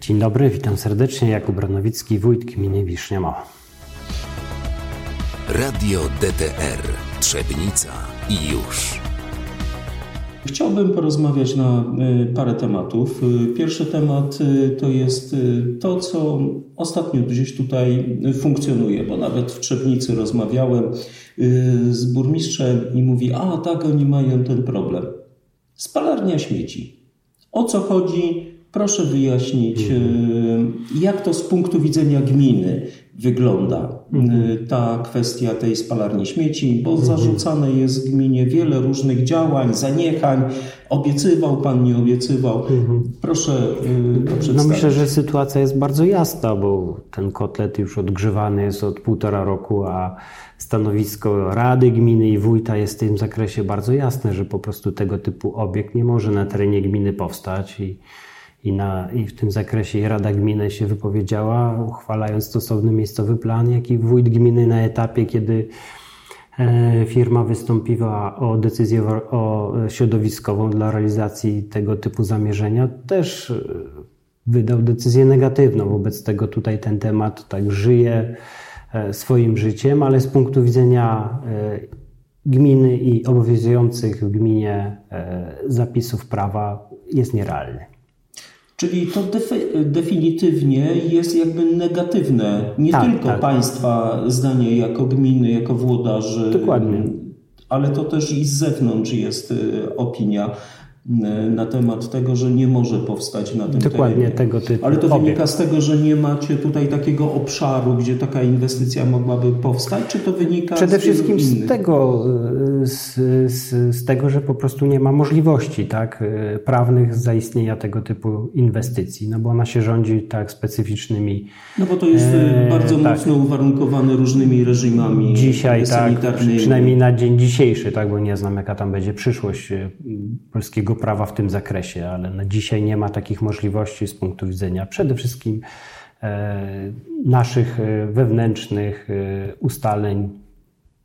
Dzień dobry, witam serdecznie. Jakub Ranowicki, wójt gminy Wisznia Mała. Radio DTR Trzebnica i już. Chciałbym porozmawiać na y, parę tematów. Y, pierwszy temat y, to jest to, co ostatnio gdzieś tutaj funkcjonuje, bo nawet w Trzebnicy rozmawiałem z burmistrzem i mówi: A tak, oni mają ten problem. Spalarnia śmieci. O co chodzi? Proszę wyjaśnić, mhm. jak to z punktu widzenia gminy wygląda mhm. ta kwestia tej spalarni śmieci, bo mhm. zarzucane jest gminie wiele różnych działań, zaniechań. Obiecywał pan, nie obiecywał. Proszę to przedstawić. No myślę, że sytuacja jest bardzo jasna, bo ten kotlet już odgrzewany jest od półtora roku, a stanowisko Rady Gminy i Wójta jest w tym zakresie bardzo jasne, że po prostu tego typu obiekt nie może na terenie gminy powstać i i, na, I w tym zakresie Rada Gminy się wypowiedziała, uchwalając stosowny miejscowy plan, jak i wójt gminy na etapie, kiedy e, firma wystąpiła o decyzję o środowiskową dla realizacji tego typu zamierzenia, też e, wydał decyzję negatywną. Wobec tego tutaj ten temat tak żyje e, swoim życiem, ale z punktu widzenia gminy i obowiązujących w gminie zapisów prawa jest nierealny. Czyli to definitywnie jest jakby negatywne, nie tak, tylko tak. państwa zdanie jako gminy, jako włodarzy, Dokładnie. ale to też i z zewnątrz jest y, opinia na temat tego, że nie może powstać na tym Dokładnie terenie. tego typu Ale to obiekt. wynika z tego, że nie macie tutaj takiego obszaru, gdzie taka inwestycja mogłaby powstać, czy to wynika Przede z wszystkim z tego, z, z, z, tego, że po prostu nie ma możliwości tak, prawnych zaistnienia tego typu inwestycji, no bo ona się rządzi tak specyficznymi. No bo to jest e, bardzo tak. mocno uwarunkowane różnymi reżimami Dzisiaj, tak, przynajmniej na dzień dzisiejszy, tak, bo nie znam jaka tam będzie przyszłość e, prawa w tym zakresie, ale na dzisiaj nie ma takich możliwości z punktu widzenia przede wszystkim e, naszych e, wewnętrznych e, ustaleń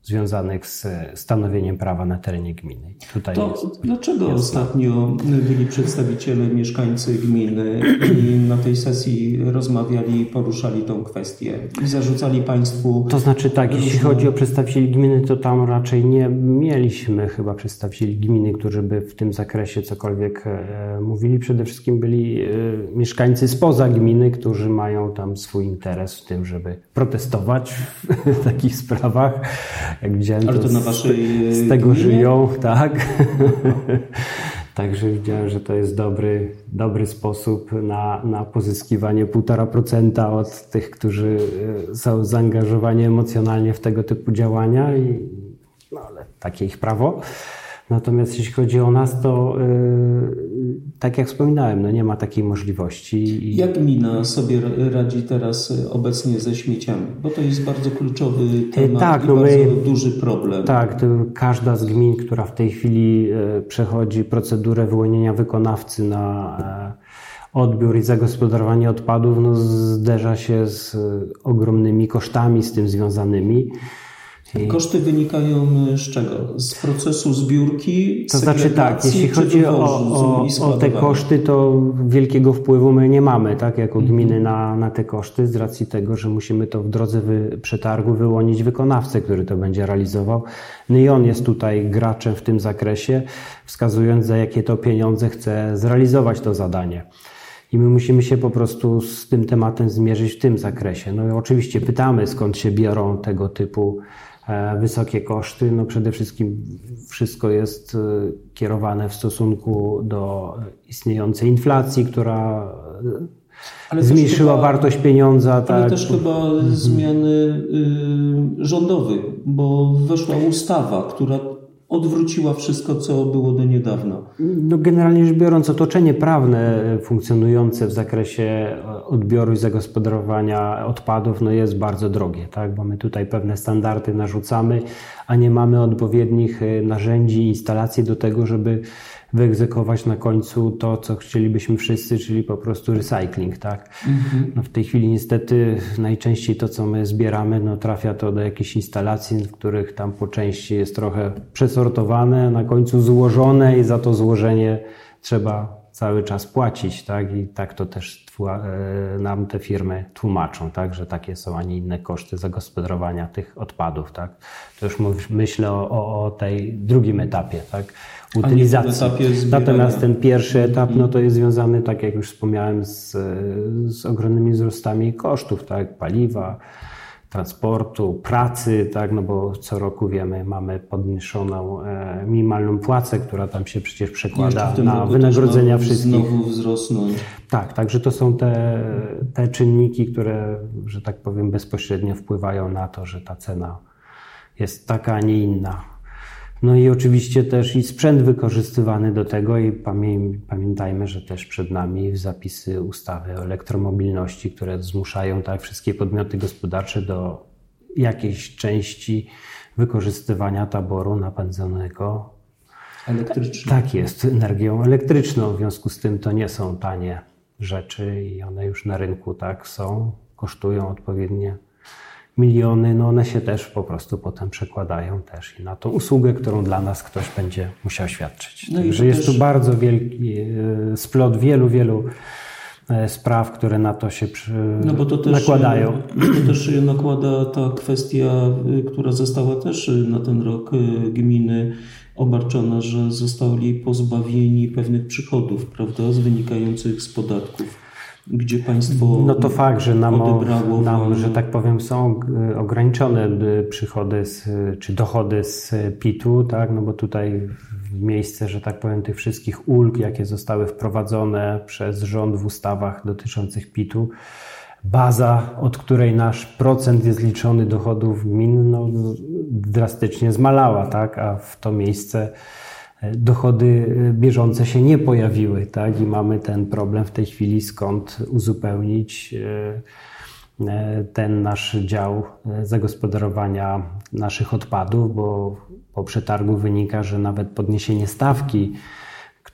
związanych z stanowieniem prawa na terenie gminy. Tutaj to jest, dlaczego jest ostatnio byli przedstawiciele, mieszkańcy gminy i na tej sesji rozmawiali, poruszali tą kwestię i zarzucali Państwu... To znaczy tak, różne... jeśli chodzi o przedstawicieli gminy, to tam raczej nie mieliśmy chyba przedstawicieli gminy, którzy by w tym zakresie cokolwiek e, mówili. Przede wszystkim byli e, mieszkańcy spoza gminy, którzy mają tam swój interes w tym, żeby protestować w takich sprawach jak widziałem, Ale to, to na waszej z, z tego gminie? żyją, tak. Także widziałem, że to jest dobry, dobry sposób na, na pozyskiwanie 1,5% od tych, którzy e, są zaangażowani emocjonalnie w tego typu działania, i, no ale takie ich prawo. Natomiast jeśli chodzi o nas, to yy, tak jak wspominałem, no nie ma takiej możliwości. I... Jak gmina sobie radzi teraz y, obecnie ze śmieciami? Bo to jest bardzo kluczowy y, temat tak, no bardzo my, duży problem. Tak, każda z gmin, która w tej chwili y, przechodzi procedurę wyłonienia wykonawcy na odbiór i zagospodarowanie odpadów, no zderza się z ogromnymi kosztami z tym związanymi. Koszty wynikają z czego? Z procesu zbiórki? To znaczy tak, jeśli chodzi o, o, o, te koszty, to wielkiego wpływu my nie mamy, tak, jako mhm. gminy na, na te koszty, z racji tego, że musimy to w drodze wy, przetargu wyłonić wykonawcę, który to będzie realizował. No i on jest tutaj graczem w tym zakresie, wskazując za jakie to pieniądze chce zrealizować to zadanie. I my musimy się po prostu z tym tematem zmierzyć w tym zakresie. No i oczywiście pytamy, skąd się biorą tego typu wysokie koszty. No przede wszystkim wszystko jest e, kierowane w stosunku do istniejącej inflacji, która e, ale zmniejszyła chyba, wartość pieniądza. Ale tak. też chyba mhm. zmiany y, rządowych, bo weszła ustawa, która odwróciła wszystko, co było do niedawna? No, generalnie rzecz biorąc, otoczenie prawne funkcjonujące w zakresie odbioru i zagospodarowania odpadów no jest bardzo drogie, tak? bo my tutaj pewne standardy narzucamy, a nie mamy odpowiednich e, narzędzi, instalacji do tego, żeby wyegzekwować na końcu to, co chcielibyśmy wszyscy, czyli po prostu recycling, tak? Mhm. No w tej chwili niestety najczęściej to, co my zbieramy, no trafia to do jakichś instalacji, w których tam po części jest trochę przesortowane, na końcu złożone i za to złożenie trzeba cały czas płacić, tak? I tak to też nam te firmy tłumaczą, tak? Że takie są, a nie inne koszty zagospodarowania tych odpadów, tak? To już myślę o, o tej drugim etapie, tak? Utylizacji. Natomiast ten pierwszy etap, no to jest związany, tak jak już wspomniałem, z, z ogromnymi wzrostami kosztów, tak? Paliwa, transportu, pracy, tak, no bo co roku wiemy, mamy podniesioną e, minimalną płacę, która tam się przecież przekłada na wynagrodzenia wszystkich. Znowu wzrosnąć. Tak, także to są te, te czynniki, które, że tak powiem, bezpośrednio wpływają na to, że ta cena jest taka, a nie inna. No i oczywiście też i sprzęt wykorzystywany do tego i pamiętajmy, że też przed nami zapisy ustawy o elektromobilności, które zmuszają tak wszystkie podmioty gospodarcze do jakiejś części wykorzystywania taboru napędzonego elektryczną. Tak jest, energią elektryczną. W związku z tym to nie są tanie rzeczy i one już na rynku tak są, kosztują odpowiednie miliony, no one się też po prostu potem przekładają też i na tą usługę, którą dla nas ktoś będzie musiał świadczyć. No Także jest też... tu bardzo wielki e, splot wielu, wielu e, spraw, które na to się przy... no bo to też, nakładają. To też nakłada ta kwestia, która została też na ten rok gminy obarczona, że zostali pozbawieni pewnych przychodów, prawda, wynikających z podatków gdzie państwo. No to fakt, że nam, nam że tak powiem, są ograniczone przychody z, czy dochody z PIT-u, tak? No bo tutaj w miejsce, że tak powiem, tych wszystkich ulg, jakie zostały wprowadzone przez rząd w ustawach dotyczących PIT-u, baza, od której nasz procent jest liczony dochodów gmin, no, drastycznie zmalała, tak? A w to miejsce dochody bieżące się nie pojawiły, tak? I mamy ten problem w tej chwili, skąd uzupełnić e, e, ten nasz dział zagospodarowania naszych odpadów, bo po przetargu wynika, że nawet podniesienie stawki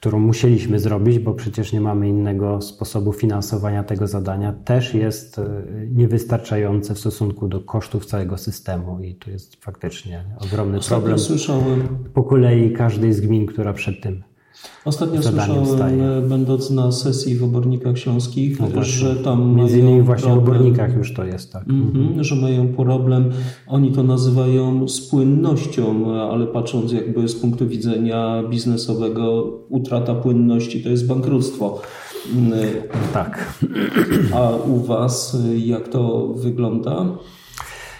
którą musieliśmy zrobić, bo przecież nie mamy innego sposobu finansowania tego zadania, też jest e, niewystarczające w stosunku do kosztów całego systemu i to jest faktycznie ogromny Ostatnio problem. Słyszałem. Po kolei każdej z gmin, która przed tym Ostatnio słyszałem, staje. będąc na sesji w obornikach śląskich, no że tam Między innymi właśnie problem, w obornikach już to jest tak. Mm -hmm, że mają problem, oni to nazywają spłynnością, ale patrząc jakby z punktu widzenia biznesowego, utrata płynności to jest bankructwo. Tak. A u Was jak to wygląda?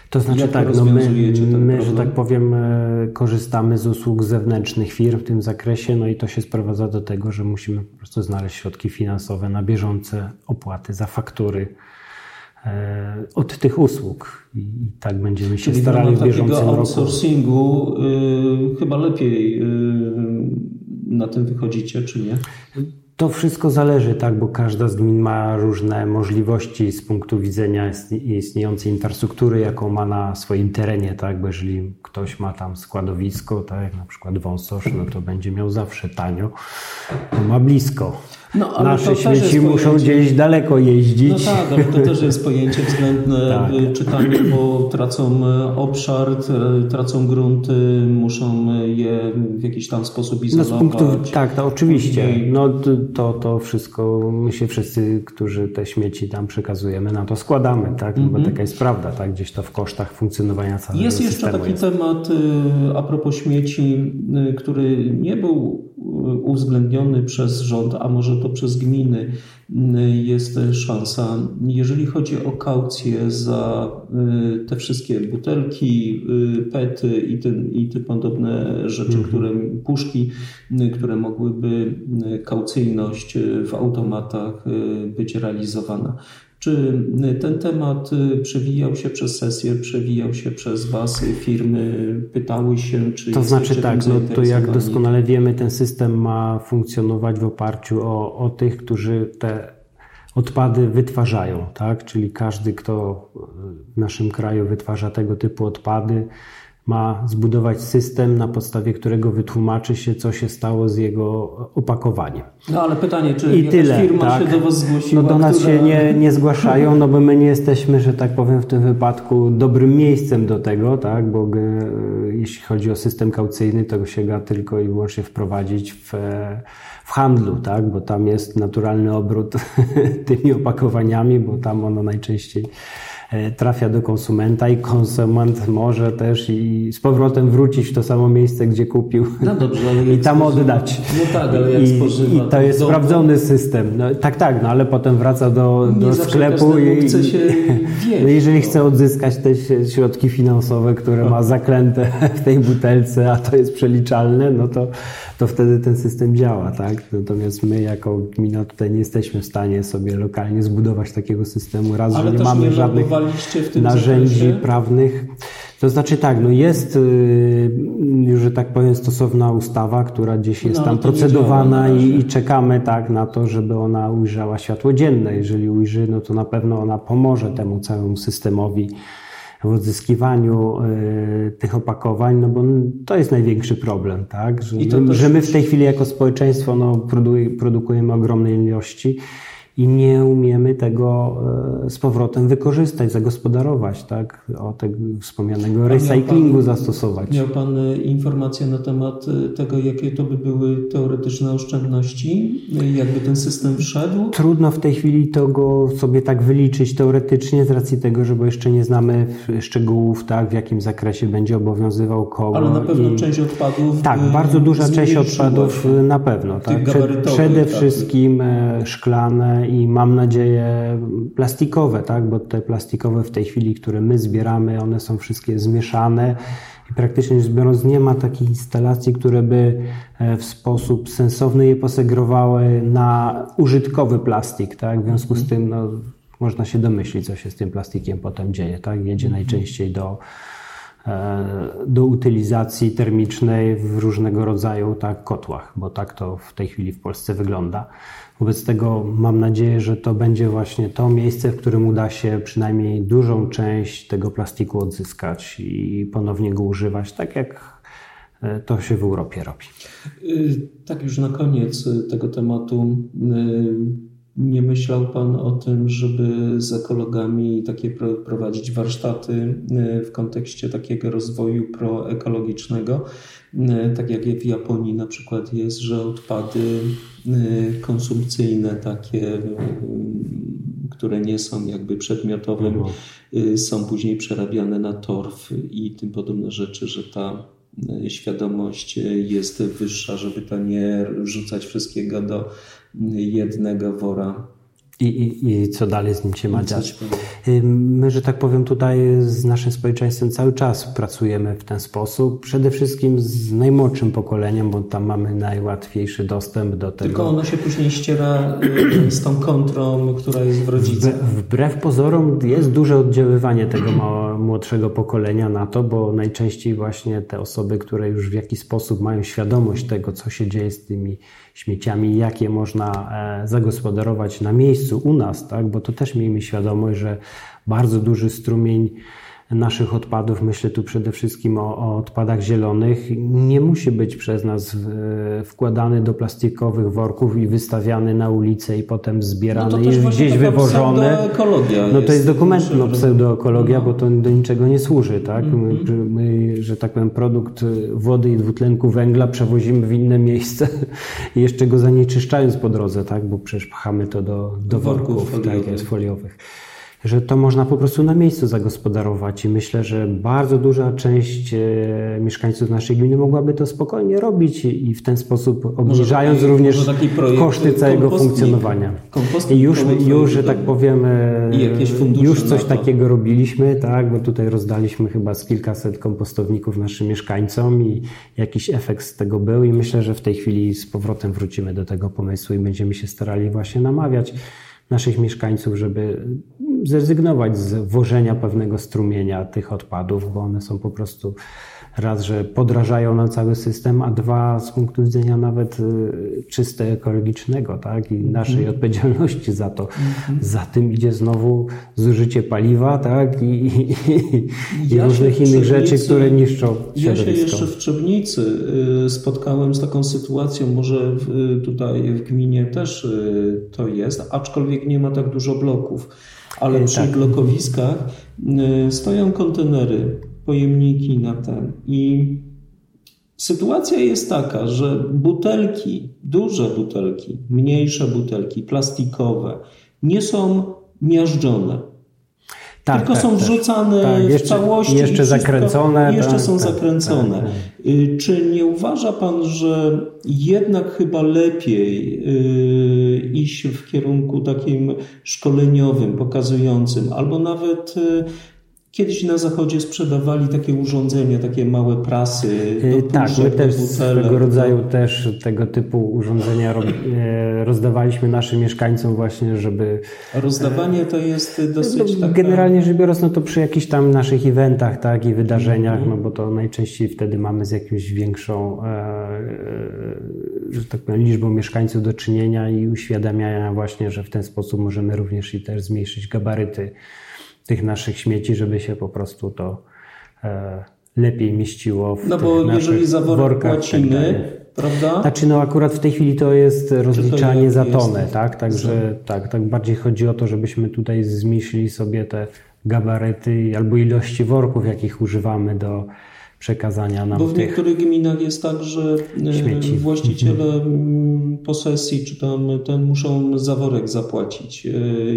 To znaczy Jak tak, no my, my że tak powiem, e, korzystamy z usług zewnętrznych firm w tym zakresie, no i to się sprowadza do tego, że musimy po prostu znaleźć środki finansowe na bieżące opłaty za faktury e, od tych usług i tak będziemy się Czyli starali w bieżącym roku. outsourcingu y, chyba lepiej na tym wychodzicie, czy nie? To wszystko zależy, tak, bo każda z gmin ma różne możliwości z punktu widzenia istniejącej infrastruktury, jaką ma na swoim terenie, tak, bo jeżeli ktoś ma tam składowisko, tak, jak na przykład wąsosz, no to będzie miał zawsze tanio, bo ma blisko. No, Nasze śmieci muszą gdzieś daleko jeździć. No tak, ale to też jest pojęcie względne tak. czytanie, bo tracą e, obszar, tracą grunty, muszą je w jakiś tam sposób izolować. No z punktu, tak, to oczywiście. No to, to wszystko, my się wszyscy, którzy te śmieci tam przekazujemy, na to składamy, tak? No bo mhm. taka jest prawda, tak? Gdzieś to w kosztach funkcjonowania całego Jest jeszcze taki jest. temat a propos śmieci, który nie był uwzględniony przez rząd, a może to przez gminy, jest szansa. Jeżeli chodzi o kaucję za y, te wszystkie butelki, y, pety i, te, i te podobne rzeczy, mhm. które, puszki, y, które mogłyby kaucyjność w automatach być realizowana. Czy ten temat przewijał się przez sesję, przewijał się przez Was, firmy, pytały się, czy. To znaczy tak, no to jak doskonale wiemy, ten system ma funkcjonować w oparciu o, o tych, którzy te odpady wytwarzają, tak? Czyli każdy, kto w naszym kraju wytwarza tego typu odpady, ma zbudować system, na podstawie którego wytłumaczy się, co się stało z jego opakowaniem. No ale pytanie, czy I tyle, firma tak. się do Was zgłosiła? No do nas która... się nie, nie zgłaszają, no bo my nie jesteśmy, że tak powiem, w tym wypadku dobrym miejscem do tego, tak, bo e, jeśli chodzi o system kaucyjny, to się da tylko i wyłącznie wprowadzić w, w handlu, tak, bo tam jest naturalny obrót tymi opakowaniami, bo tam ono najczęściej E, trafia do konsumenta i konsument może też i z powrotem wrócić w to samo miejsce, gdzie kupił no dobrze, i tam spożywa. oddać. No tak, ale jak I, spożywa, I to jest sprawdzony system. No, tak, tak, no ale potem wraca do, do sklepu i, chce się wieść, no, jeżeli chce odzyskać te środki finansowe, które ma zaklęte w tej butelce, a to jest przeliczalne, no to, to wtedy ten system działa, tak? Natomiast my jako gmina tutaj nie jesteśmy w stanie sobie lokalnie zbudować takiego systemu, raz, ale że nie mamy żadnych narzędzi zakresie? prawnych. To znaczy tak, no jest już, że tak powiem, stosowna ustawa, która gdzieś jest no, tam procedowana i, i, czekamy tak na to, żeby ona ujrzała światło dzienne. Jeżeli ujrzy, no to na pewno ona pomoże temu całemu systemowi w odzyskiwaniu y, tych opakowań, no bo to jest największy problem, tak? Że, my, że my w tej chwili jako społeczeństwo no, produkujemy ogromne ilości i nie umiemy tego e, z powrotem wykorzystać, zagospodarować, tak? O tego wspomnianego recyklingu zastosować. Miał Pan e, informacje na temat e, tego, jakie to by były teoretyczne oszczędności? Jakby ten system wszedł? Trudno w tej chwili to go sobie tak wyliczyć teoretycznie z racji tego, że bo jeszcze nie znamy szczegółów, tak? W jakim zakresie będzie obowiązywał koło. Ale na pewno i... część odpadów. Tak, bardzo duża część odpadów na pewno. Tak? Przede tak. wszystkim szklane i mam nadzieję plastikowe, tak? bo te plastikowe w tej chwili, które my zbieramy, one są wszystkie zmieszane i praktycznie rzecz biorąc nie ma takich instalacji, które by e, w sposób sensowny je posegrowały na użytkowy plastik. Tak? W związku z mhm. tym no, można się domyślić, co się z tym plastikiem potem dzieje. Tak? Jedzie mhm. najczęściej do e, do utylizacji termicznej w różnego rodzaju tak, kotłach, bo tak to w tej chwili w Polsce wygląda. Wobec tego mam nadzieję, że to będzie właśnie to miejsce, w którym uda się przynajmniej dużą część tego plastiku odzyskać i ponownie go używać, tak jak e, to się w Europie robi. Y, tak, już na koniec tego tematu. Nie myślał Pan o tym, żeby z ekologami takie prowadzić warsztaty y, w kontekście takiego rozwoju proekologicznego? Tak jak w Japonii na przykład jest, że odpady Y, konsumpcyjne, takie, które nie są jakby przedmiotowym, mhm. są później przerabiane na torf i tym podobne rzeczy, że ta świadomość jest wyższa, żeby to nie rzucać wszystkiego do jednego wora i, i, I co dalej z nim się ma dziać? My, że tak powiem, tutaj z naszym społeczeństwem cały czas pracujemy w ten sposób. Przede wszystkim z najmłodszym pokoleniem, bo tam mamy najłatwiejszy dostęp do tego. Tylko ono się później ściera y, z tą kontrą, która jest w rodzicach. Wbrew pozorom jest duże oddziaływanie tego młodszego pokolenia na to, bo najczęściej właśnie te osoby, które już w jakiś sposób mają świadomość tego, co się dzieje z tymi śmieciami, jak je można e, zagospodarować na miejscu u nas, tak? bo to też miejmy świadomość, że bardzo duży strumień naszych odpadów, myślę tu przede wszystkim o, o, odpadach zielonych, nie musi być przez nas wkładany do plastikowych worków i wystawiany na ulicę i potem zbierany no i gdzieś wywożony. No to jest dokument, no pseudoekologia, no. bo to do niczego nie służy, tak? Mm -hmm. my, my, że tak powiem, produkt wody i dwutlenku węgla przewozimy w inne miejsce i jeszcze go zanieczyszczając po drodze, tak? Bo przecież pchamy to do, do worków, worków. Tak, foliowych że to można po prostu na miejscu zagospodarować i myślę, że bardzo duża część e, mieszkańców naszej gminy mogłaby to spokojnie robić i w ten sposób obniżając taki, również koszty całego funkcjonowania. I już, już że tak powiem, e, już coś takiego robiliśmy, tak, bo tutaj rozdaliśmy chyba z kilkaset kompostowników naszym mieszkańcom i jakiś efekt z tego był i myślę, że w tej chwili z powrotem wrócimy do tego pomysłu i będziemy się starali właśnie namawiać naszych mieszkańców, żeby zrezygnować z wożenia pewnego strumienia tych odpadów, bo one są po prostu raz, że podrażają na cały system, a dwa z punktu widzenia nawet y, czyste ekologicznego, tak, i naszej mm. odpowiedzialności za to. Mm. Za tym idzie znowu zużycie paliwa, tak, i, i, i ja różnych innych rzeczy, które niszczą środowisko. Ja się jeszcze w Trzebnicy y, spotkałem z taką sytuacją, może tutaj w gminie też y, to jest, aczkolwiek nie ma tak dużo bloków, ale przy tak. blokowiskach stoją kontenery pojemniki na ten. I sytuacja jest taka, że butelki, duże butelki, mniejsze butelki, plastikowe, nie są miażdżone. Tak, tylko tak, są tak. wrzucane tak, jeszcze, w całości. Jeszcze zakręcone. Jeszcze tak, są tak, zakręcone. Y, Czy nie uważa Pan, że jednak chyba lepiej yy, iść w kierunku takim szkoleniowym, pokazującym, albo nawet yy, Kiedyś na zachodzie sprzedawali takie urządzenia, takie małe prasy. Do tak, my też swego rodzaju też tego typu urządzenia e, rozdawaliśmy naszym mieszkańcom właśnie, żeby... Rozdawanie to jest dosyć no, taka... Generalnie rzecz biorąc, no to przy jakichś tam naszych eventach tak, i wydarzeniach, -hmm. no bo to najczęściej wtedy mamy z jakąś większą e, e, że tak powiem, liczbą mieszkańców do czynienia i uświadamiania właśnie, że w ten sposób możemy również i też zmniejszyć gabaryty tych naszych śmieci, żeby się po prostu to e, lepiej mieściło w No bo jeżeli za worek tak płacimy, prawda? Znaczy no akurat w tej chwili to jest rozliczanie to za tonę, jest? tak? Także tak, tak bardziej chodzi o to, żebyśmy tutaj zmniejszyli sobie te gabaryty albo ilości worków, jakich używamy do przekazania nam Bo w tych niektórych gminach jest tak, że e, śmieci. właściciele mhm. posesji czy tam ten muszą za worek zapłacić e,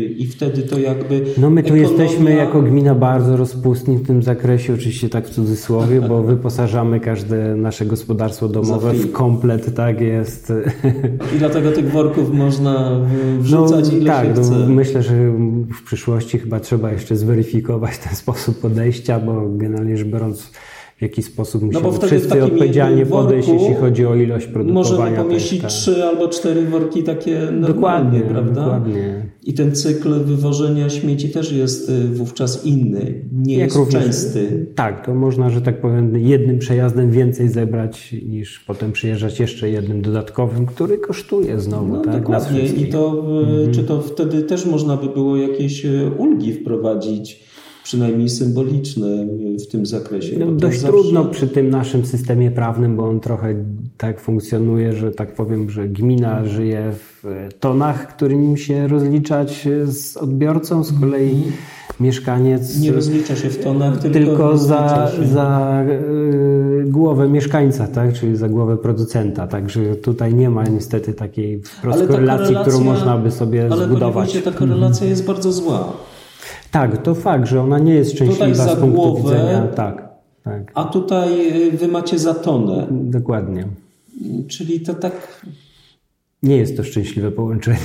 i wtedy to jakby No my tu ekonomia... jesteśmy jako gmina bardzo rozpustni w tym zakresie, oczywiście tak w cudzysłowie, bo wyposażamy każde nasze gospodarstwo domowe w komplet, tak jest. I dlatego tych worków można wrzucać no, ile tak, się no, chce. No, myślę, że w przyszłości chyba trzeba jeszcze zweryfikować ten sposób podejścia, bo generalnie rzecz biorąc w jaki sposób musimy no bo wszyscy odpowiedzialnie podejść, jeśli chodzi o ilość produkowania. Możemy pomieścić tak. trzy albo cztery worki takie dokładnie, prawda? Dokładnie. I ten cykl wywożenia śmieci też jest y, wówczas inny, nie Jak jest również, częsty. Tak, to można, że tak powiem, jednym przejazdem więcej zebrać niż potem przyjeżdżać jeszcze jednym dodatkowym, który kosztuje znowu. No, tak, dokładnie. I to, y, mhm. czy to wtedy też można by było jakieś y, ulgi wprowadzić? Przynajmniej symboliczne w tym zakresie. No, dość zawsze... trudno przy tym naszym systemie prawnym, bo on trochę tak funkcjonuje, że tak powiem, że gmina żyje w tonach, którym się rozliczać z odbiorcą, z kolei mhm. mieszkaniec. Nie rozlicza się w tonach, tylko, tylko za, za y, głowę mieszkańca, tak? czyli za głowę producenta. Także tutaj nie ma niestety takiej wprost korelacji, którą można by sobie ale zbudować. Ale ta korelacja jest bardzo zła. Tak, to fakt, że ona nie jest szczęśliwa z punktu głowę, widzenia. Tak, tak. A tutaj y, wy macie za tonę. Dokładnie. Czyli to tak. Nie jest to szczęśliwe połączenie.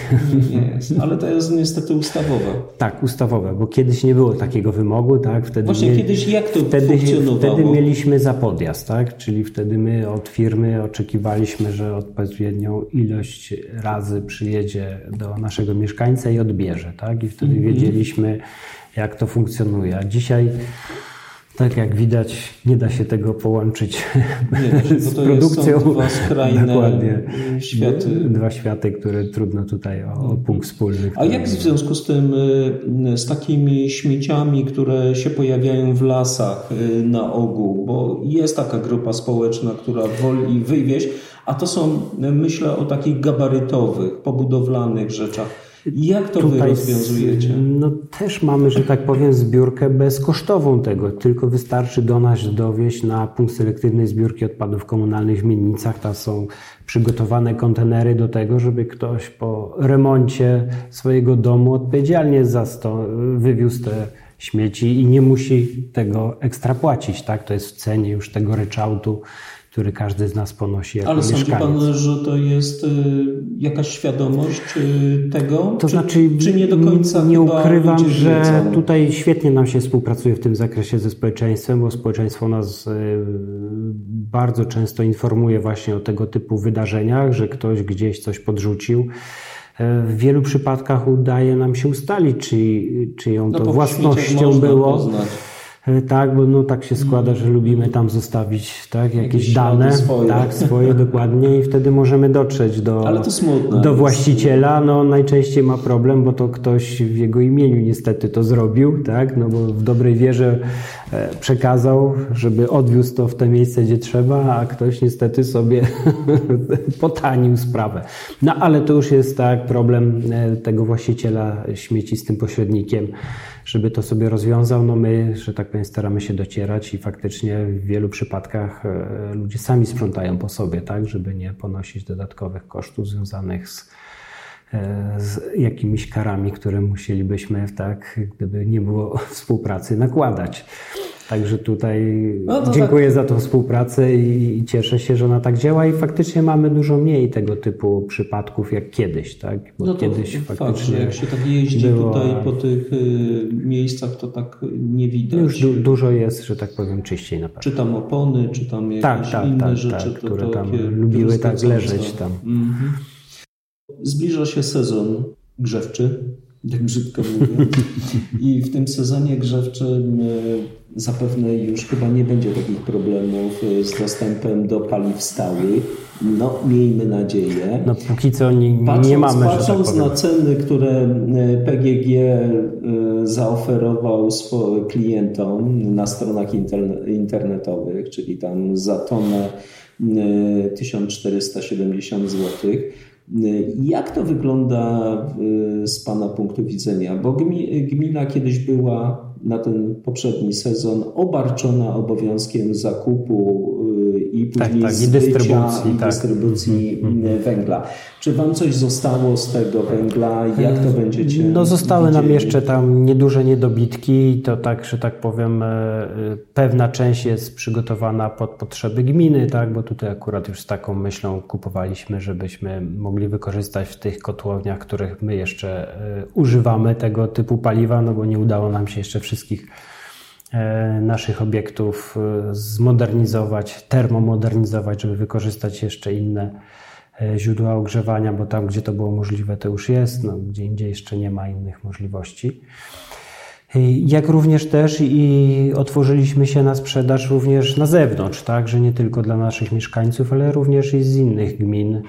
Nie jest, ale to jest niestety ustawowe. Tak, ustawowe, bo kiedyś nie było takiego wymogu, tak? Wtedy Właśnie nie, kiedyś jak to wtedy, funkcjonowało? Wtedy mieliśmy za podjazd, tak? Czyli wtedy my od firmy oczekiwaliśmy, że odpowiednią ilość razy przyjedzie do naszego mieszkańca i odbierze, tak? I wtedy mm -hmm. wiedzieliśmy, jak to funkcjonuje. A dzisiaj tak jak widać, nie da się tego połączyć nie, z produkcją. Dwa skrajne Dokładnie. światy. Dwa światy, które trudno tutaj o, o punkt wspólny. A jak w związku z tym, y, z takimi śmieciami, które się pojawiają w lasach y, na ogół? Bo jest taka grupa społeczna, która woli wywieźć, a to są, myślę o takich gabarytowych, pobudowlanych rzeczach jak to Tutaj wy rozwiązujecie? No też mamy, że tak powiem, zbiórkę bezkosztową tego. Tylko wystarczy do nas dowieść na punkt selektywnej zbiórki odpadów komunalnych w Miennicach. Tam są przygotowane kontenery do tego, żeby ktoś po remoncie swojego domu odpowiedzialnie za to wywiózł te śmieci i nie musi tego ekstra płacić. Tak? To jest w cenie już tego ryczałtu który każdy z nas ponosi jako Ale sądzi Pan, że to jest y, jakaś świadomość y, tego? To czy, znaczy, czy nie do końca Nie ukrywam, że wiedzą? tutaj świetnie nam się współpracuje w tym zakresie ze społeczeństwem, bo społeczeństwo nas y, bardzo często informuje właśnie o tego typu wydarzeniach, że ktoś gdzieś coś podrzucił. W wielu przypadkach udaje nam się ustalić, czy, czy ją no, to własnością było. Poznać tak, bo no tak się składa, że lubimy tam zostawić tak, jakieś, jakieś dane, swoje. tak, swoje dokładnie. I wtedy możemy dotrzeć do, do właściciela. No najczęściej ma problem, bo to ktoś w jego imieniu niestety to zrobił, tak, no bo w dobrej wierze e, przekazał, żeby odwiózł to w te miejsce, gdzie trzeba, a ktoś niestety sobie potanił sprawę. No ale to już jest tak problem e, tego właściciela śmieci z tym pośrednikiem żeby to sobie rozwiązał. No my, że tak powiem, staramy się docierać i faktycznie w wielu przypadkach e, ludzie sami sprzątają po sobie, tak, żeby nie ponosić dodatkowych kosztów związanych z, e, z jakimiś karami, które musielibyśmy, tak, gdyby nie było współpracy, nakładać. Także tutaj no dziękuję tak. za tą współpracę i cieszę się, że ona tak działa i faktycznie mamy dużo mniej tego typu przypadków jak kiedyś, tak? Bo no kiedyś faktycznie jak się tak jeździ było... tutaj po tych y, miejscach, to tak nie widać. Już du dużo jest, że tak powiem, czyściej na pewno. Czy tam opony, czy tam jakieś tak, tak, inne tak, rzeczy, tak, które tam lubiły tak leżeć tam. Mhm. Zbliża się sezon grzewczy, tak brzydko mówię. I w tym sezonie grzewczym y, zapewne już chyba nie będzie takich problemów y, z dostępem do paliw stałych. No, miejmy nadzieję. No, póki co nie, patrząc, nie mamy. Patrząc tak na ceny, które y, PGG zaoferował swoim klientom na stronach internetowych, czyli tam za tonę 1470 zł. Jak to wygląda z Pana punktu widzenia? Bo gmina kiedyś była na ten poprzedni sezon obarczona obowiązkiem zakupu y, i tak, później tak, tak, i dystrybucji, i tak. dystrybucji mm-hmm. węgla. Czy Wam coś zostało z tego węgla? Jak to będziecie No zostały widzieli? nam jeszcze tam nieduże niedobitki i to tak, że tak powiem, e, pewna część jest przygotowana pod potrzeby gminy, tak, bo tutaj akurat już z taką myślą kupowaliśmy, żebyśmy mogli wykorzystać w tych kotłowniach, których my jeszcze e, używamy tego typu paliwa, no bo nie udało nam się jeszcze wszystkich e, naszych obiektów zmodernizować, termomodernizować, żeby wykorzystać jeszcze inne E, źródła ogrzewania, bo tam, gdzie to było możliwe, to już jest, no, gdzie indziej jeszcze nie ma innych możliwości. Jak również też i otworzyliśmy się na sprzedaż również na zewnątrz, tak, że nie tylko dla naszych mieszkańców, ale również i z innych gmin E,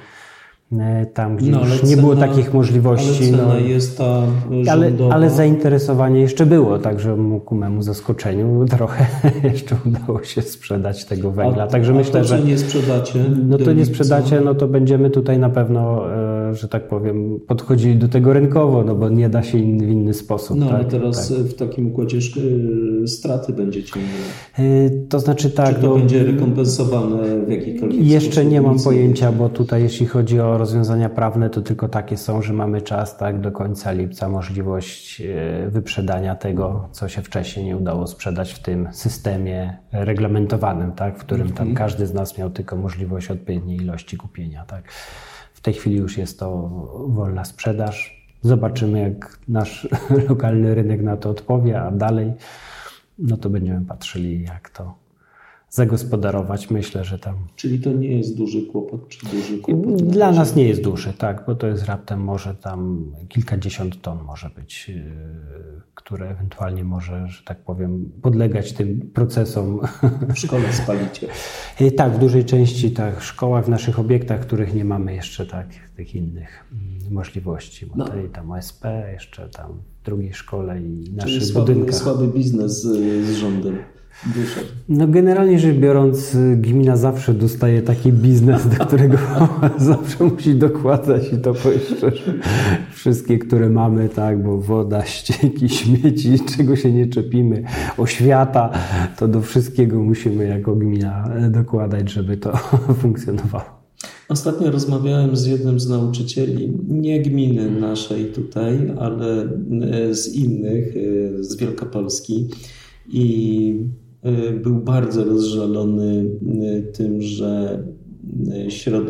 tam, gdzie no, już nie było takich możliwości. Ale no, jest ta ale, ale, zainteresowanie jeszcze było, także ku memu zaskoczeniu trochę jeszcze udało się sprzedać tego węgla. A, także a myślę, to, że nie sprzedacie. No to nie sprzedacie, no to będziemy tutaj na pewno, e, że tak powiem, podchodzili do tego rynkowo, no bo nie da się in, w inny sposób. No tak? ale teraz tak. w takim układzie e, straty będziecie mieli. To znaczy tak. Czy to no, będzie rekompensowane w jakikolwiek Jeszcze sposób? nie mam pojęcia, bo tutaj jeśli chodzi o rozwiązania prawne to tylko takie są, że mamy czas tak do końca lipca możliwość e, wyprzedania tego, co się wcześniej nie udało sprzedać w tym systemie reglamentowanym, tak, w którym tam mhm. każdy z nas miał tylko możliwość odpowiedniej ilości kupienia. Tak. Tej chwili już jest to wolna sprzedaż. Zobaczymy, jak nasz lokalny rynek na to odpowie, a dalej no to będziemy patrzyli, jak to zagospodarować. Myślę, że tam. Czyli to nie jest duży kłopot, czy duży kłopot? Dla nas nie jest duży, tak, bo to jest raptem może tam kilkadziesiąt ton może być, yy, które ewentualnie może, że tak powiem, podlegać tym procesom. W szkole spalicie. Yy, tak, w dużej części tak, w szkołach, w naszych obiektach, których nie mamy jeszcze tak, tych innych mm, możliwości. Bo no. tutaj tam OSP, jeszcze tam w drugiej szkole i naszych Czyli słaby, budynkach. słaby biznes z, z rządem. No generalnie rzecz biorąc, gmina zawsze dostaje taki biznes, do którego zawsze musi dokładać i to szczerze. Wszystkie, które mamy, tak, bo woda, ścieki, śmieci, czego się nie czepimy, oświata, to do wszystkiego musimy jako gmina dokładać, żeby to funkcjonowało. Ostatnio rozmawiałem z jednym z nauczycieli, nie gminy naszej tutaj, ale z innych, z Wielkopolski. I był bardzo rozżalony y, tym, że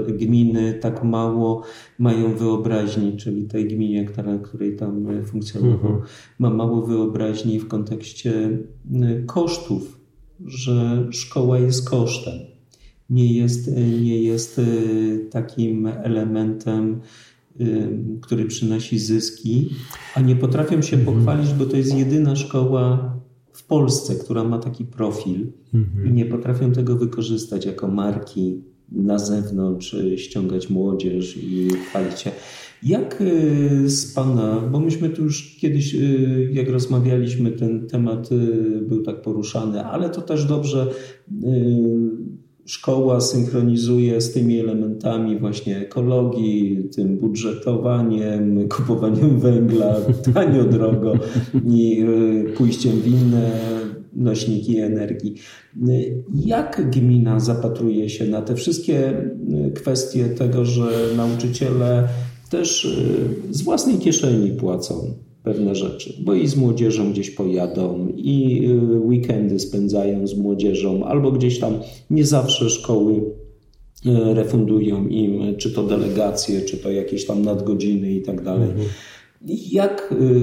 y, gminy tak mało mają wyobraźni, czyli tej gminie, która, której tam funkcjonował, mhm. ma mało wyobraźni w kontekście kosztów, że szkoła jest kosztem. Nie jest, nie jest takim elementem, który przynosi zyski, a nie potrafią się mhm. pochwalić, bo to jest jedyna szkoła w Polsce, która ma taki profil mhm. i nie potrafią tego wykorzystać jako marki na zewnątrz, ściągać młodzież i chwalić się. Jak y, z Pana, bo myśmy tu już kiedyś, y, jak rozmawialiśmy, ten temat y, był tak poruszany, ale to też dobrze szkoła synchronizuje z tymi elementami właśnie ekologii, tym budżetowaniem, kupowaniem węgla tanio, drogo i pójściem w inne nośniki energii. Jak gmina zapatruje się na te wszystkie kwestie tego, że nauczyciele też y, z własnej kieszeni płacą pewne rzeczy, bo i z młodzieżą gdzieś pojadą, i y, weekendy spędzają z młodzieżą, albo gdzieś tam nie zawsze szkoły y, refundują im, czy to delegacje, czy to jakieś tam nadgodziny i tak dalej. Mhm. Jak y,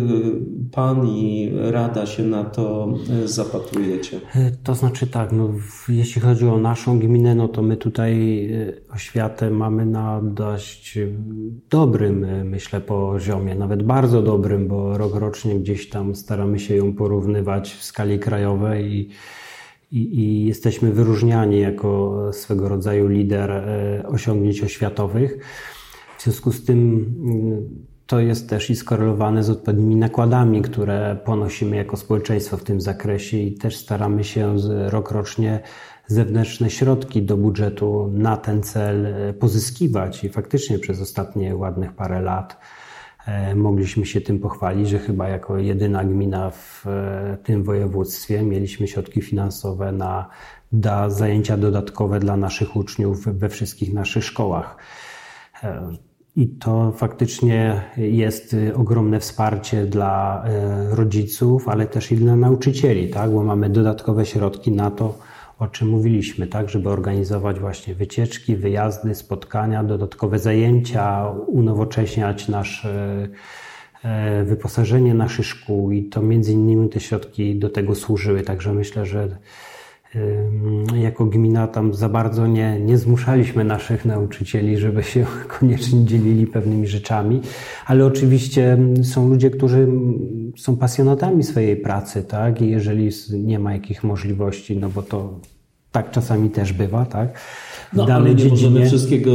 pan i Rada się na to y, zapatrujecie? To znaczy tak, no, jeśli chodzi o naszą gminę, no to my tutaj y, oświatę mamy na dość dobrym, myślę, poziomie, nawet bardzo dobrym, bo rok rocznie gdzieś tam staramy się ją porównywać w skali krajowej i, i, i jesteśmy wyróżniani jako swego rodzaju lider osiągnięć oświatowych. W związku z tym to jest też i skorelowane z odpowiednimi nakładami, które ponosimy jako społeczeństwo w tym zakresie i też staramy się rokrocznie zewnętrzne środki do budżetu na ten cel e, pozyskiwać i faktycznie przez ostatnie ładnych parę lat e, mogliśmy się tym pochwalić, że chyba jako jedyna gmina w e, tym województwie mieliśmy środki finansowe na, na zajęcia dodatkowe dla naszych uczniów we wszystkich naszych szkołach. I to faktycznie jest y, ogromne wsparcie dla y, rodziców, ale też i dla nauczycieli, tak? bo mamy dodatkowe środki na to, o czym mówiliśmy, tak? żeby organizować właśnie wycieczki, wyjazdy, spotkania, dodatkowe zajęcia, unowocześniać nasze y, wyposażenie naszych szkół i to między innymi te środki do tego służyły. Także myślę, że jako gmina tam za bardzo nie, nie zmuszaliśmy naszych nauczycieli, żeby się koniecznie dzielili pewnymi rzeczami, ale oczywiście są ludzie, którzy są pasjonatami swojej pracy, tak? I jeżeli nie ma jakich możliwości, no bo to tak czasami też bywa, tak? No, ale nie dziedzinie. możemy wszystkiego,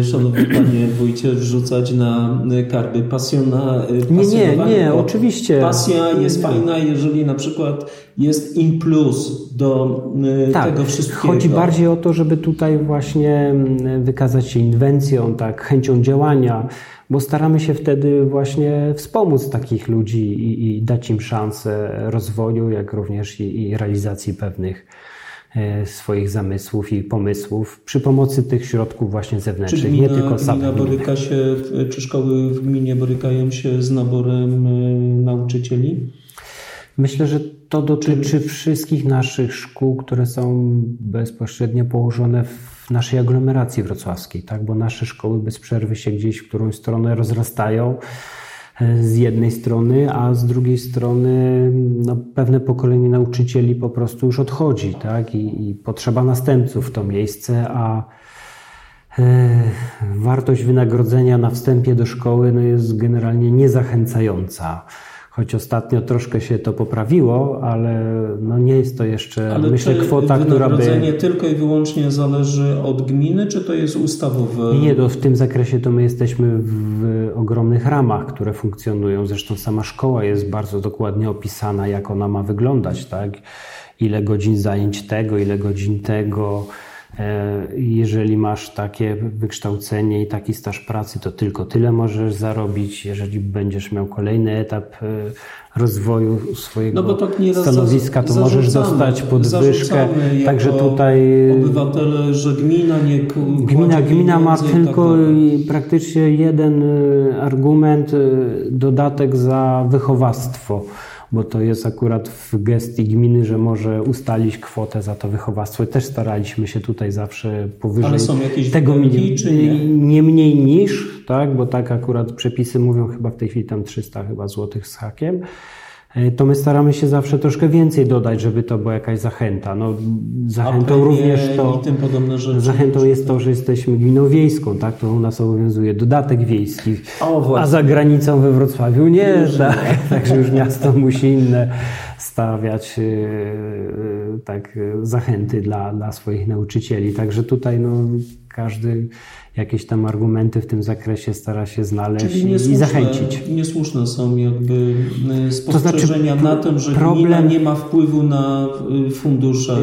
y, szanowny panie wójcie, wrzucać na karby pasjona, y, Nie, nie, nie, oczywiście. Pasja jest fajna, jeżeli na przykład jest in plus do y, tak, tego wszystkiego. Chodzi bardziej o to, żeby tutaj właśnie mm, wykazać się inwencją, tak, chęcią działania, bo staramy się wtedy właśnie wspomóc takich ludzi i, i dać im szansę rozwoju, jak również i, i realizacji pewnych swoich zamysłów i pomysłów przy pomocy tych środków właśnie zewnętrznych, czy gmina, nie tylko gmina boryka się, czy szkoły w gminie borykają się z naborem e, nauczycieli? Myślę, że to dotyczy wszystkich naszych szkół, które są bezpośrednio położone w naszej aglomeracji wrocławskiej, tak? bo nasze szkoły bez przerwy się gdzieś w którąś stronę rozrastają z jednej strony, a z drugiej strony no, pewne pokolenie nauczycieli po prostu już odchodzi, tak? I, i potrzeba następców w to miejsce, a e, wartość wynagrodzenia na wstępie do szkoły no, jest generalnie niezachęcająca choć ostatnio troszkę się to poprawiło, ale no nie jest to jeszcze, ale myślę, kwota, która by... wynagrodzenie tylko i wyłącznie zależy od gminy, czy to jest ustawowe? Nie, to w tym zakresie to my jesteśmy w ogromnych ramach, które funkcjonują. Zresztą sama szkoła jest bardzo dokładnie opisana, jak ona ma wyglądać, tak? Ile godzin zajęć tego, ile godzin tego, jeżeli masz takie wykształcenie i taki staż pracy, to tylko tyle możesz zarobić. Jeżeli będziesz miał kolejny etap e, rozwoju swojego no tak stanowiska, to możesz dostać podwyżkę. Także tutaj obywatele, że gmina nie Gmina, gmina ma tak tylko tak praktycznie jeden e, argument, dodatek za wychowawstwo bo to jest akurat w gestii gminy, że może ustalić kwotę za to wychowawstwo. Też staraliśmy się tutaj zawsze powyżej Ale są jakieś tego czy nie? nie mniej niż, tak, bo tak akurat przepisy mówią chyba w tej chwili tam 300 chyba złotych z hakiem. E, to my staramy się zawsze troszkę więcej dodać, żeby to była jakaś zachęta. No, zachętą również to, zachętą jest to, że jesteśmy gminą wiejską, tak? To u nas obowiązuje dodatek wiejski, o, a za granicą we Wrocławiu nie, tak? Także już miasto musi inne stawiać e, e, tak, zachęty dla, dla swoich nauczycieli. Także tutaj no, każdy jakieś tam argumenty w tym zakresie stara się znaleźć i zachęcić. Niesłuszne są jakby spostrzeżenia to znaczy, na tym, że problem, nie ma wpływu na fundusze.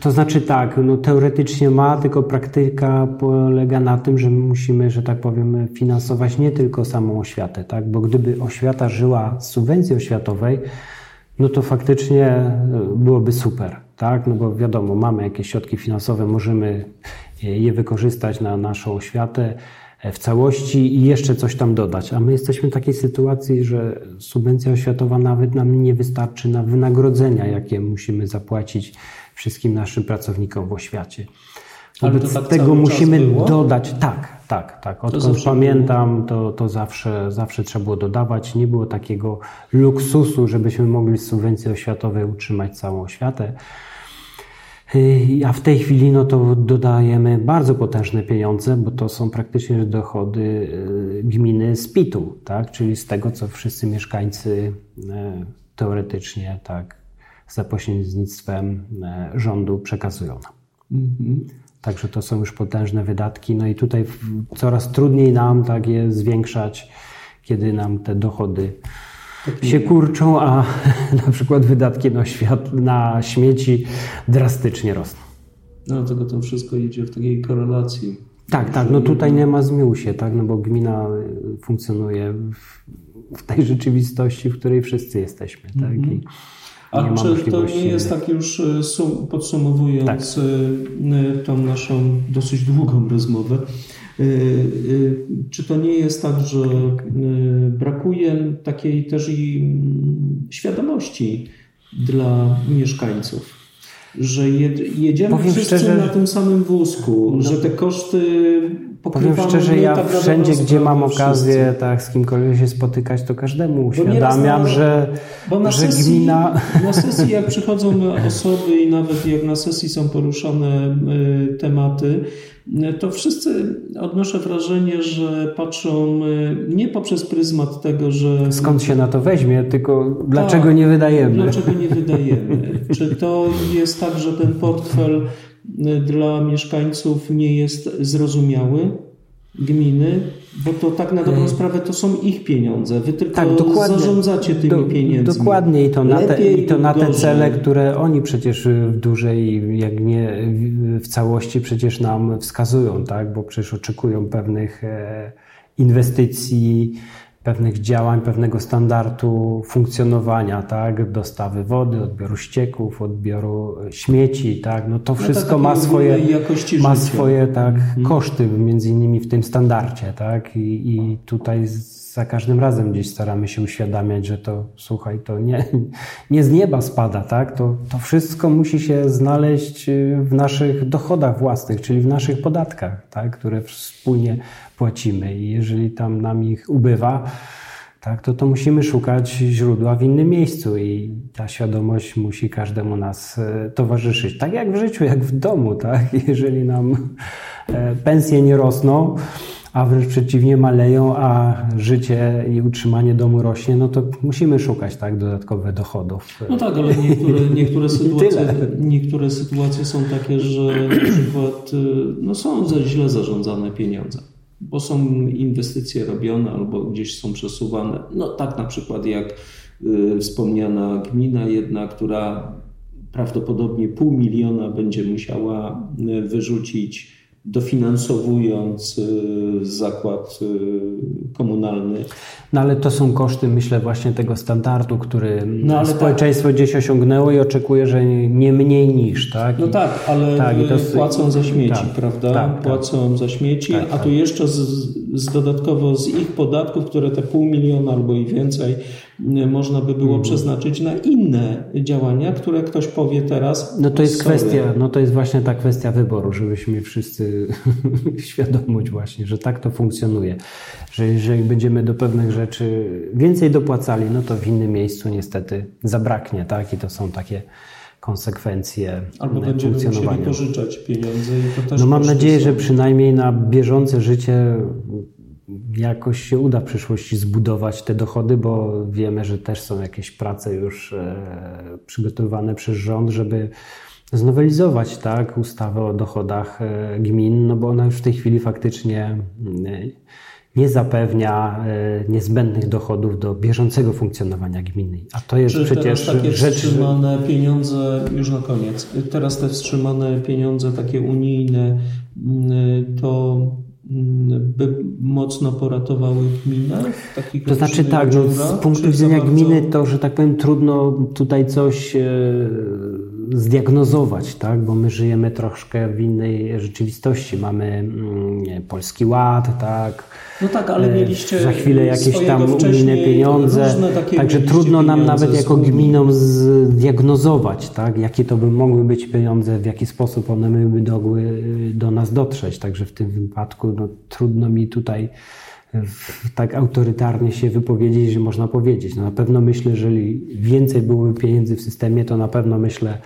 To znaczy tak, no teoretycznie ma, tylko praktyka polega na tym, że musimy, że tak powiem, finansować nie tylko samą oświatę, tak? bo gdyby oświata żyła z subwencji oświatowej, no to faktycznie e, byłoby super, tak? No bo wiadomo, mamy jakieś środki finansowe, możemy je wykorzystać na naszą oświatę e, w całości i jeszcze coś tam dodać. A my jesteśmy w takiej sytuacji, że subwencja oświatowa nawet nam nie wystarczy na wynagrodzenia, jakie musimy zapłacić wszystkim naszym pracownikom w oświacie. Wobec tak tego musimy dodać, tak, tak, tak. Odkąd pamiętam, to, to zawsze, zawsze trzeba było dodawać. Nie było takiego luksusu, żebyśmy mogli z subwencji oświatowej utrzymać całą oświatę. A w tej chwili no to dodajemy bardzo potężne pieniądze, bo to są praktycznie dochody y, gminy z PIT-u, tak? czyli z tego, co wszyscy mieszkańcy y, teoretycznie tak, za pośrednictwem rządu przekazują nam. Mhm. Także to są już potężne wydatki. No i tutaj coraz trudniej nam tak je zwiększać, kiedy nam te dochody się kurczą, a na przykład wydatki na, świat, na śmieci drastycznie rosną. No dlatego to wszystko idzie w takiej korelacji. Tak, tak, no tutaj nie ma zmiłusie, tak, no bo gmina funkcjonuje w, w tej rzeczywistości, w której wszyscy jesteśmy, tak. Mm -hmm. A czy to nie jest tak już e, podsumowując tak. E, tą naszą dosyć długą rozmowę, e, czy to nie jest tak, że brakuje takiej też i mm, świadomości dla mieszkańców? że jedziemy Powiem wszyscy szczerze, na tym samym wózku, no, że te koszty Powiem szczerze, ja tak wszędzie, gdzie mam okazję tak, z kimkolwiek się spotykać, to każdemu uświadamiam, na, że, na że sesji, gmina... Na sesji jak przychodzą osoby i nawet jak na sesji są poruszane y, tematy, to wszyscy odnoszę wrażenie, że patrzą y, nie poprzez pryzmat tego, że. Skąd się na to weźmie, tylko dlaczego tak, nie wydajemy. Dlaczego nie wydajemy? Czy to jest tak, że ten portfel y, dla mieszkańców nie jest zrozumiały? gminy, bo to tak na dobrą sprawę to są ich pieniądze. Wy tylko tak, dokładnie, zarządzacie tymi do, pieniędzmi. Dokładnie i to, na te, i to na te cele, które oni przecież w dużej, jak nie w całości przecież nam wskazują, tak? bo przecież oczekują pewnych e, inwestycji, pewnych działań, pewnego standardu funkcjonowania, tak, dostawy wody, odbioru ścieków, odbioru śmieci, tak, no to no wszystko ma swoje, ma swoje tak, mhm. koszty, między innymi w tym standardzie, tak, I, i tutaj za każdym razem gdzieś staramy się uświadamiać, że to, słuchaj, to nie, nie z nieba spada, tak, to, to wszystko musi się znaleźć w naszych dochodach własnych, czyli w naszych podatkach, tak, które wspólnie płacimy i jeżeli tam nam ich ubywa, tak, to, to musimy szukać źródła w innym miejscu i ta świadomość musi każdemu nas e, towarzyszyć. Tak jak w życiu, jak w domu, tak? Jeżeli nam e, pensje nie rosną, a wręcz przeciwnie maleją, a życie i utrzymanie domu rośnie, no to musimy szukać tak dodatkowych dochodów. No tak, ale niektóre, niektóre, sytuacje, niektóre sytuacje są takie, że na przykład no są źle zarządzane pieniądze bo są inwestycje robione albo gdzieś są przesuwane. No tak na przykład jak y, wspomniana gmina jedna, która prawdopodobnie pół miliona będzie musiała y, wyrzucić dofinansowując y, zakład y, komunalny. No ale to są koszty, myślę, właśnie tego standardu, który no, społeczeństwo tak. gdzieś osiągnęło i oczekuje, że nie mniej niż, tak? No tak, ale tak, to... płacą za śmieci, tak, prawda? Tak, tak. płacą za śmieci, a tu jeszcze z, z dodatkowo z ich podatków, które te pół miliona albo i więcej można by było mhm. przeznaczyć na inne działania, które ktoś powie teraz. No to jest sorry. kwestia, no to jest właśnie ta kwestia wyboru, żebyśmy wszyscy świadomość właśnie, że tak to funkcjonuje. Że jeżeli będziemy do pewnych rzeczy więcej dopłacali, no to w innym miejscu niestety zabraknie, tak? I to są takie konsekwencje Albo będziemy musieli pożyczać pieniądze. I to też no mam nadzieję, są. że przynajmniej na bieżące życie jakoś się uda w przyszłości zbudować te dochody, bo wiemy, że też są jakieś prace już e, przygotowywane przez rząd, żeby znowelizować tak, ustawę o dochodach e, gmin, no bo ona już w tej chwili faktycznie e, nie zapewnia niezbędnych dochodów do bieżącego funkcjonowania gminy. A to jest Czy przecież teraz takie rzecz... wstrzymane pieniądze, już na koniec, teraz te wstrzymane pieniądze takie unijne, to by mocno poratowały gminę? To znaczy tak, no, z punktu widzenia bardzo... gminy to, że tak powiem, trudno tutaj coś e, zdiagnozować, tak? bo my żyjemy troszkę w innej rzeczywistości. Mamy mm, Polski Ład, tak? No tak, ale e, mieliście za chwilę jakieś tam unijne pieniądze. Także trudno nam nawet jako gminom zdiagnozować, tak? jakie to by mogły być pieniądze, w jaki sposób one by mogły do nas dotrzeć. Także w tym wypadku no, trudno mi tutaj tak autorytarnie się wypowiedzieć, że można powiedzieć. No na pewno myślę, że jeżeli więcej byłoby pieniędzy w systemie, to na pewno myślę,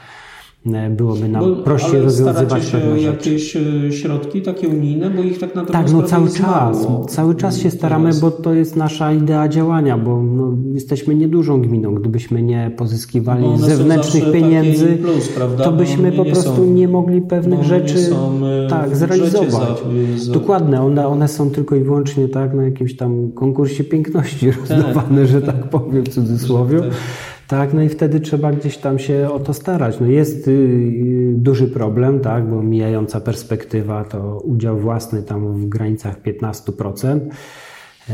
byłoby nam bo, prościej rozwiązywać się pewne jakieś e, środki takie unijne, bo ich tak naprawdę Tak, no cały czas. Mało. Cały czas się staramy, bo to jest nasza idea działania, bo no, jesteśmy niedużą gminą. Gdybyśmy nie pozyskiwali zewnętrznych pieniędzy, plus, to byśmy po prostu są, nie mogli pewnych rzeczy e, tak, zrealizować. Za, za... Dokładnie, one, one są tylko i wyłącznie tak na jakimś tam konkursie piękności tak, rozdawane, że tak, tak powiem w cudzysłowie. Tak. Tak, no i wtedy trzeba gdzieś tam się o to starać. No jest y, duży problem, tak, bo mijająca perspektywa to udział własny tam w granicach 15%.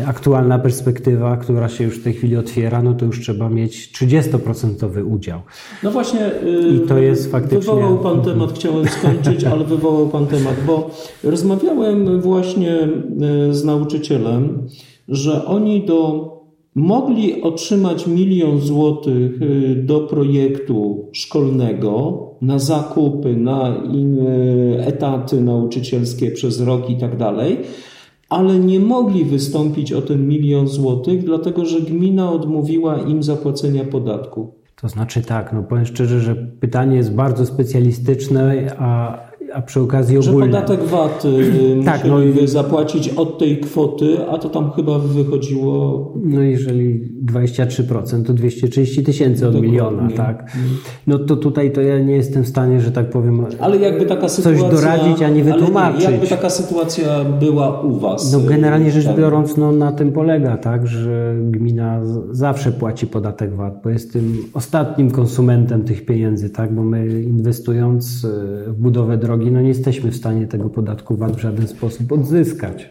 Aktualna perspektywa, która się już w tej chwili otwiera, no to już trzeba mieć 30% udział. No właśnie, I to jest faktycznie. Wywołał Pan temat, chciałem skończyć, ale wywołał Pan temat, bo rozmawiałem właśnie y, z nauczycielem, że oni do mogli otrzymać milion złotych y, do projektu szkolnego na zakupy, na etaty nauczycielskie przez rok i tak dalej, ale nie mogli wystąpić o ten milion złotych, dlatego że gmina odmówiła im zapłacenia podatku. To znaczy tak, no powiem szczerze, że pytanie jest bardzo specjalistyczne, a a przy okazji ogólnie. Że podatek VAT y, tak, no i zapłacić od tej kwoty, a to tam chyba wychodziło... No jeżeli 23% to 230 tysięcy od miliona, tak? No to tutaj to ja nie jestem w stanie, że tak powiem, ale jakby taka sytuacja, coś doradzić, a nie wytłumaczyć. Nie, jakby taka sytuacja była u Was? No generalnie rzecz tak. biorąc, no na tym polega, tak, że gmina zawsze płaci podatek VAT, bo jest tym ostatnim konsumentem tych pieniędzy, tak, bo my inwestując w budowę drogi no nie jesteśmy w stanie tego podatku VAT w żaden sposób odzyskać.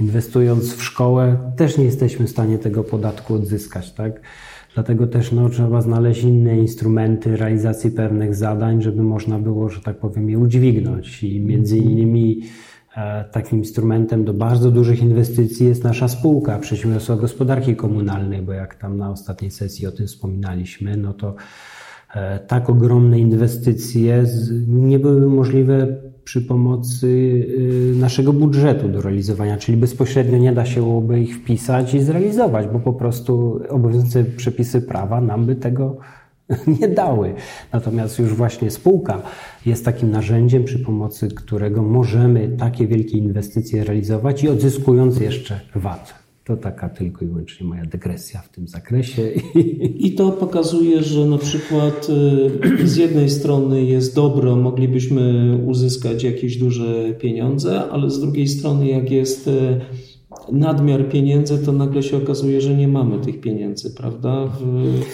Inwestując w szkołę, też nie jesteśmy w stanie tego podatku odzyskać, tak? Dlatego też no, trzeba znaleźć inne instrumenty realizacji pewnych zadań, żeby można było, że tak powiem, je udźwignąć. I między innymi e, takim instrumentem do bardzo dużych inwestycji jest nasza spółka Przedsiębiorstwa Gospodarki Komunalnej, bo jak tam na ostatniej sesji o tym wspominaliśmy, no to tak ogromne inwestycje nie byłyby możliwe przy pomocy y, naszego budżetu do realizowania, czyli bezpośrednio nie da się byłoby ich wpisać i zrealizować, bo po prostu obowiązujące przepisy prawa nam by tego nie dały. Natomiast już właśnie spółka jest takim narzędziem, przy pomocy którego możemy takie wielkie inwestycje realizować i odzyskując jeszcze VAT. To taka tylko i wyłącznie moja dygresja w tym zakresie. I to pokazuje, że na przykład y, z jednej strony jest dobro, moglibyśmy uzyskać jakieś duże pieniądze, ale z drugiej strony, jak jest y, nadmiar pieniędzy, to nagle się okazuje, że nie mamy tych pieniędzy, prawda, w,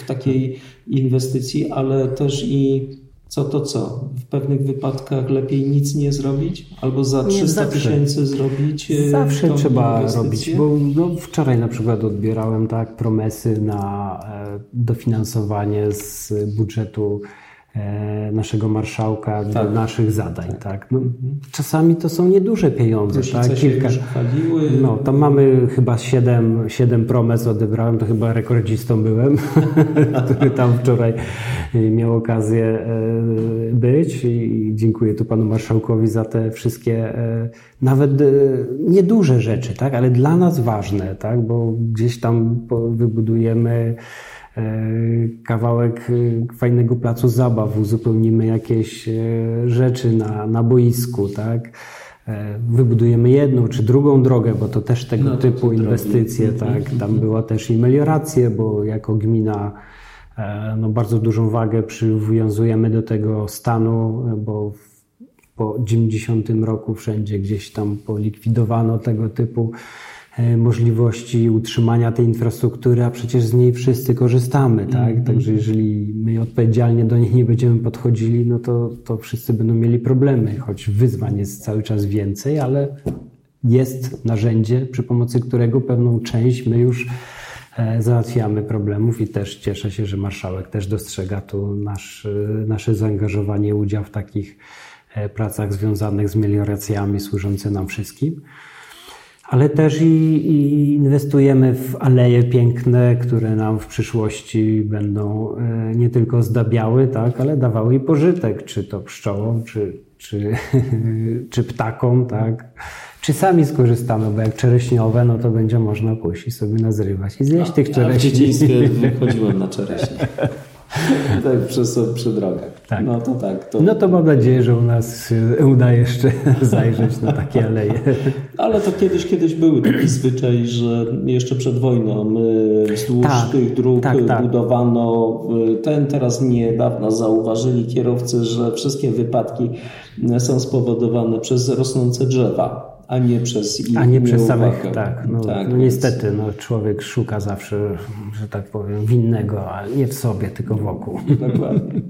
w takiej inwestycji, ale też i co to co? W pewnych wypadkach lepiej nic nie zrobić? Albo za 300 tysięcy zrobić? E, zawsze trzeba robić, bo no, wczoraj na przykład odbierałem tak promesy na e, dofinansowanie z budżetu naszego marszałka tak. do naszych zadań. Tak. tak. No, czasami to są nieduże pieniądze. tak? Kilka. No, tam mamy chyba siedem, siedem promes odebrałem, to chyba rekordzistą byłem, który tam wczoraj miał okazję być i dziękuję tu panu marszałkowi za te wszystkie nawet nieduże rzeczy, tak? ale dla nas ważne, tak? bo gdzieś tam wybudujemy e, kawałek e, fajnego placu zabaw, uzupełnimy jakieś e, rzeczy na, na boisku, tak? Wybudujemy jedną czy drugą drogę, bo to też tego no, typu inwestycje, drogi. tak? Mhm. Tam była też i melioracje, bo jako gmina no, bardzo dużą wagę przywiązujemy do tego stanu, bo po 90 roku wszędzie gdzieś tam polikwidowano tego typu E, możliwości utrzymania tej infrastruktury, a przecież z niej wszyscy korzystamy, tak? Mm. Także jeżeli my odpowiedzialnie do niej nie będziemy podchodzili, no to, to wszyscy będą mieli problemy, choć wyzwań jest cały czas więcej, ale jest narzędzie, przy pomocy którego pewną część my już e, załatwiamy problemów i też cieszę się, że marszałek też dostrzega tu nasz, e, nasze zaangażowanie, udział w takich pracach związanych z melioracjami służące nam wszystkim ale też i, i, inwestujemy w aleje piękne, które nam w przyszłości będą e, nie tylko zdabiały, tak, ale dawały i pożytek, czy to pszczołom, czy, czy, czy ptakom, tak. Czy sami skorzystamy, bo jak czereśniowe, no to będzie można pójść i sobie nazrywać i zjeść no, tych czereśni. w dzieciństwie chodziłem na czereśnie. tak, przez, przy drogach. Tak. No to tak. To... No to mam nadzieję, że u nas uda jeszcze zajrzeć na takie aleje. Ale to kiedyś, kiedyś były taki zwyczaj, że jeszcze przed wojną wzdłuż tak, tych dróg tak, tak. budowano. Ten teraz niedawno zauważyli kierowcy, że wszystkie wypadki są spowodowane przez rosnące drzewa a nie przez ich A nie przez samych, tak. No, tak, no niestety, no, człowiek szuka zawsze, że tak powiem, winnego, ale nie w sobie, tylko wokół. Dokładnie.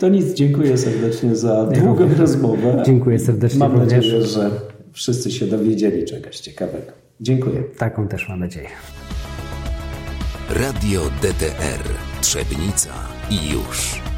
To nic, dziękuję serdecznie za długą rozmowę. Dziękuję serdecznie Mam również. nadzieję, że wszyscy się dowiedzieli czegoś ciekawego. Dziękuję. Taką też mam nadzieję. Radio DTR Trzebnica i już.